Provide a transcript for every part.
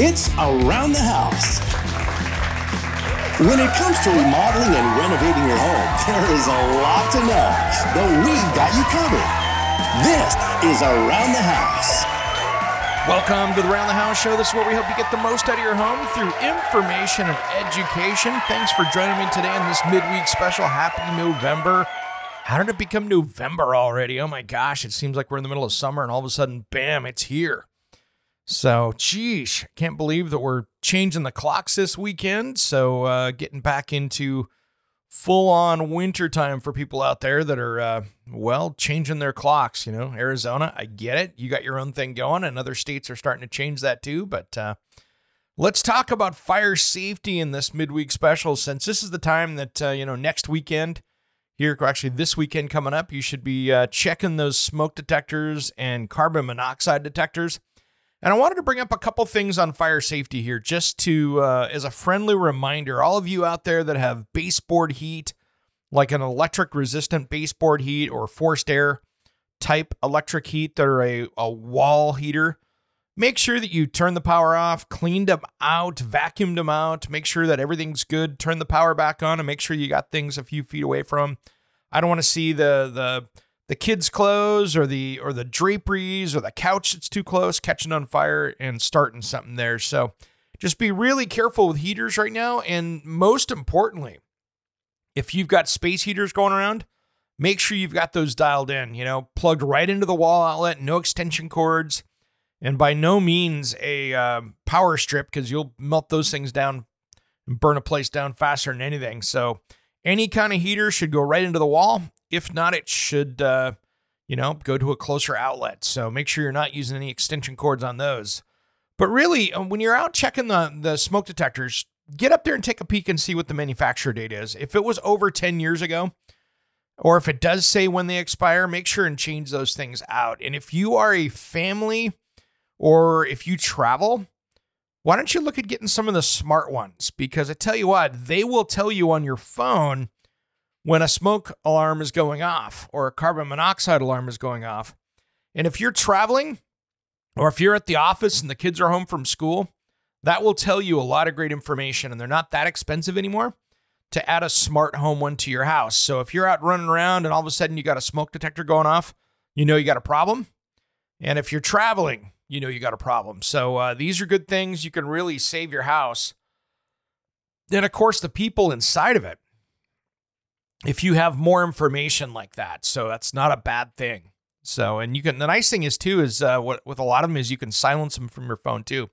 It's Around the House. When it comes to remodeling and renovating your home, there is a lot to know, but we've got you covered. This is Around the House. Welcome to the Around the House show. This is where we hope you get the most out of your home through information and education. Thanks for joining me today on this midweek special. Happy November. How did it become November already? Oh my gosh, it seems like we're in the middle of summer and all of a sudden, bam, it's here. So, geez, can't believe that we're changing the clocks this weekend. So, uh, getting back into full on winter time for people out there that are, uh, well, changing their clocks. You know, Arizona, I get it. You got your own thing going, and other states are starting to change that too. But uh, let's talk about fire safety in this midweek special since this is the time that, uh, you know, next weekend. Here, actually, this weekend coming up, you should be uh, checking those smoke detectors and carbon monoxide detectors. And I wanted to bring up a couple things on fire safety here, just to uh, as a friendly reminder. All of you out there that have baseboard heat, like an electric resistant baseboard heat or forced air type electric heat that are a, a wall heater, make sure that you turn the power off, cleaned them out, vacuumed them out, make sure that everything's good, turn the power back on, and make sure you got things a few feet away from. I don't want to see the the the kids' clothes or the or the draperies or the couch that's too close catching on fire and starting something there. So just be really careful with heaters right now. And most importantly, if you've got space heaters going around, make sure you've got those dialed in, you know, plugged right into the wall outlet, no extension cords, and by no means a uh, power strip because you'll melt those things down and burn a place down faster than anything. So any kind of heater should go right into the wall if not, it should, uh, you know, go to a closer outlet. So make sure you're not using any extension cords on those. But really, uh, when you're out checking the, the smoke detectors, get up there and take a peek and see what the manufacturer date is. If it was over 10 years ago, or if it does say when they expire, make sure and change those things out. And if you are a family or if you travel, why don't you look at getting some of the smart ones? Because I tell you what, they will tell you on your phone when a smoke alarm is going off or a carbon monoxide alarm is going off. And if you're traveling or if you're at the office and the kids are home from school, that will tell you a lot of great information and they're not that expensive anymore to add a smart home one to your house. So if you're out running around and all of a sudden you got a smoke detector going off, you know you got a problem. And if you're traveling, you know you got a problem. So uh, these are good things. You can really save your house. Then, of course, the people inside of it if you have more information like that. So that's not a bad thing. So, and you can, the nice thing is too, is uh, what with a lot of them is you can silence them from your phone too.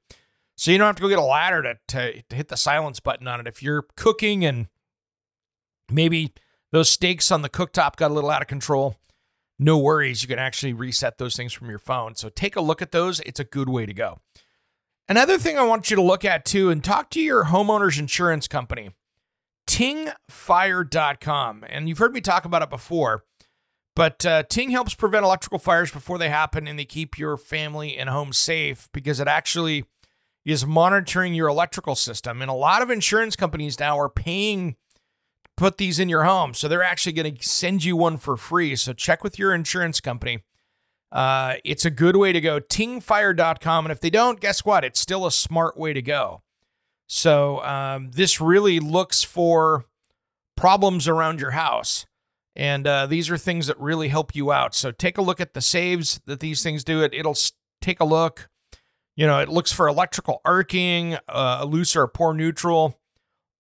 So you don't have to go get a ladder to, to, to hit the silence button on it. If you're cooking and maybe those steaks on the cooktop got a little out of control, no worries. You can actually reset those things from your phone. So take a look at those. It's a good way to go. Another thing I want you to look at too and talk to your homeowner's insurance company tingfire.com. And you've heard me talk about it before, but uh, Ting helps prevent electrical fires before they happen and they keep your family and home safe because it actually is monitoring your electrical system. And a lot of insurance companies now are paying put these in your home. So they're actually going to send you one for free. So check with your insurance company. Uh, it's a good way to go. Tingfire.com. And if they don't, guess what? It's still a smart way to go. So um, this really looks for problems around your house. And uh, these are things that really help you out. So take a look at the saves that these things do. It it'll take a look. You know, it looks for electrical arcing, uh, a loose or poor neutral,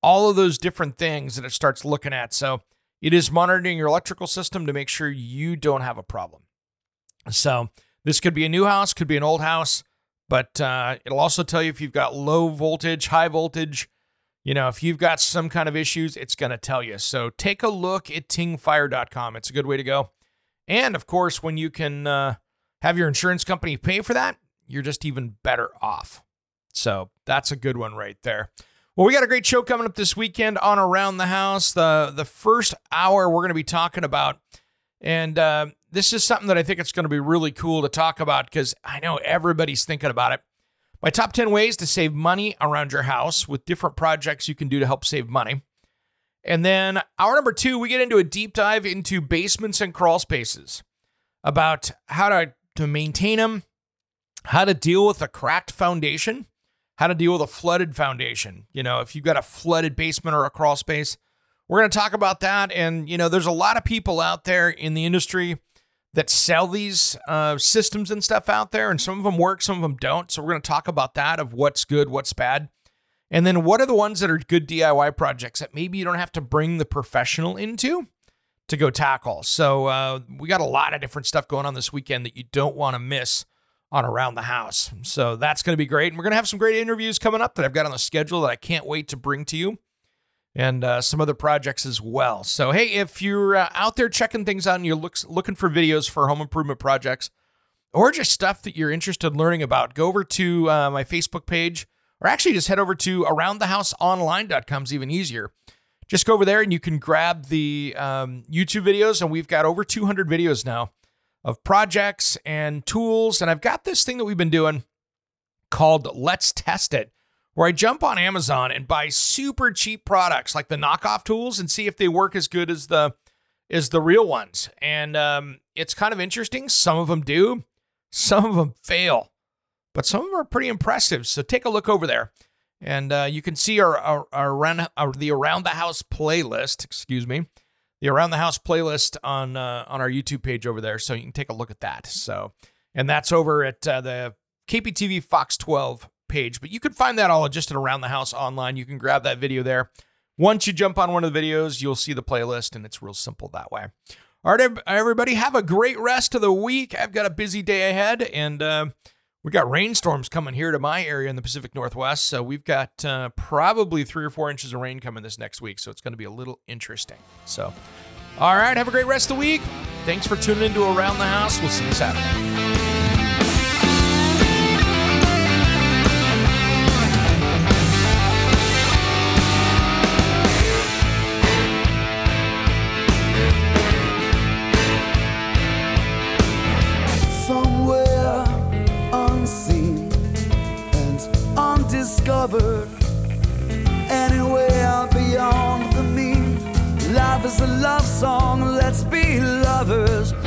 all of those different things that it starts looking at. So it is monitoring your electrical system to make sure you don't have a problem. So this could be a new house, could be an old house. but uh, it'll also tell you if you've got low voltage, high voltage. You know, if you've got some kind of issues, it's going to tell you. So take a look at tingfire.com. It's a good way to go. And of course, when you can uh, have your insurance company pay for that, you're just even better off. So that's a good one right there. Well, we got a great show coming up this weekend on Around the House. The the first hour we're going to be talking about, and uh, this is something that I think it's going to be really cool to talk about because I know everybody's thinking about it. My top 10 ways to save money around your house with different projects you can do to help save money. And then hour number two, we get into a deep dive into basements and crawl spaces about how to, to maintain them, how to deal with a cracked foundation, how to deal with a flooded foundation. You know, if you've got a flooded basement or a crawl space, we're going to talk about that. And, you know, there's a lot of people out there in the industry that sell these uh, systems and stuff out there, and some of them work, some of them don't. So we're going to talk about that of what's good, what's bad. And then what are the ones that are good DIY projects that maybe you don't have to bring the professional into to go tackle. So uh, we got a lot of different stuff going on this weekend that you don't want to miss on Around the House. So that's going to be great. And we're going to have some great interviews coming up that I've got on the schedule that I can't wait to bring to you and uh, some other projects as well. So, hey, if you're uh, out there checking things out and you're look, looking for videos for home improvement projects or just stuff that you're interested in learning about, go over to uh, my Facebook page or actually just head over to aroundthehouseonline.com is even easier. Just go over there and you can grab the um, YouTube videos, and we've got over 200 videos now of projects and tools. And I've got this thing that we've been doing called Let's Test It, where I jump on Amazon and buy super cheap products like the knockoff tools and see if they work as good as the is the real ones. And um, it's kind of interesting. Some of them do, some of them fail, but some of them are pretty impressive. So take a look over there. And uh, you can see our, our, our, our, the around the house playlist. Excuse me, the Around the House playlist on uh, on our YouTube page over there, so you can take a look at that. So, and that's over at uh, the KPTV Fox 12 page, but you can find that all just at Around the House online. You can grab that video there. Once you jump on one of the videos, you'll see the playlist, and it's real simple that way. All right, everybody, have a great rest of the week. I've got a busy day ahead, and uh, we got rainstorms coming here to my area in the Pacific Northwest. So we've got uh, probably three or four inches of rain coming this next week. So it's going to be a little interesting. So, all right, have a great rest of the week. Thanks for tuning into Around the House. We'll see you Saturday. Song, let's be lovers.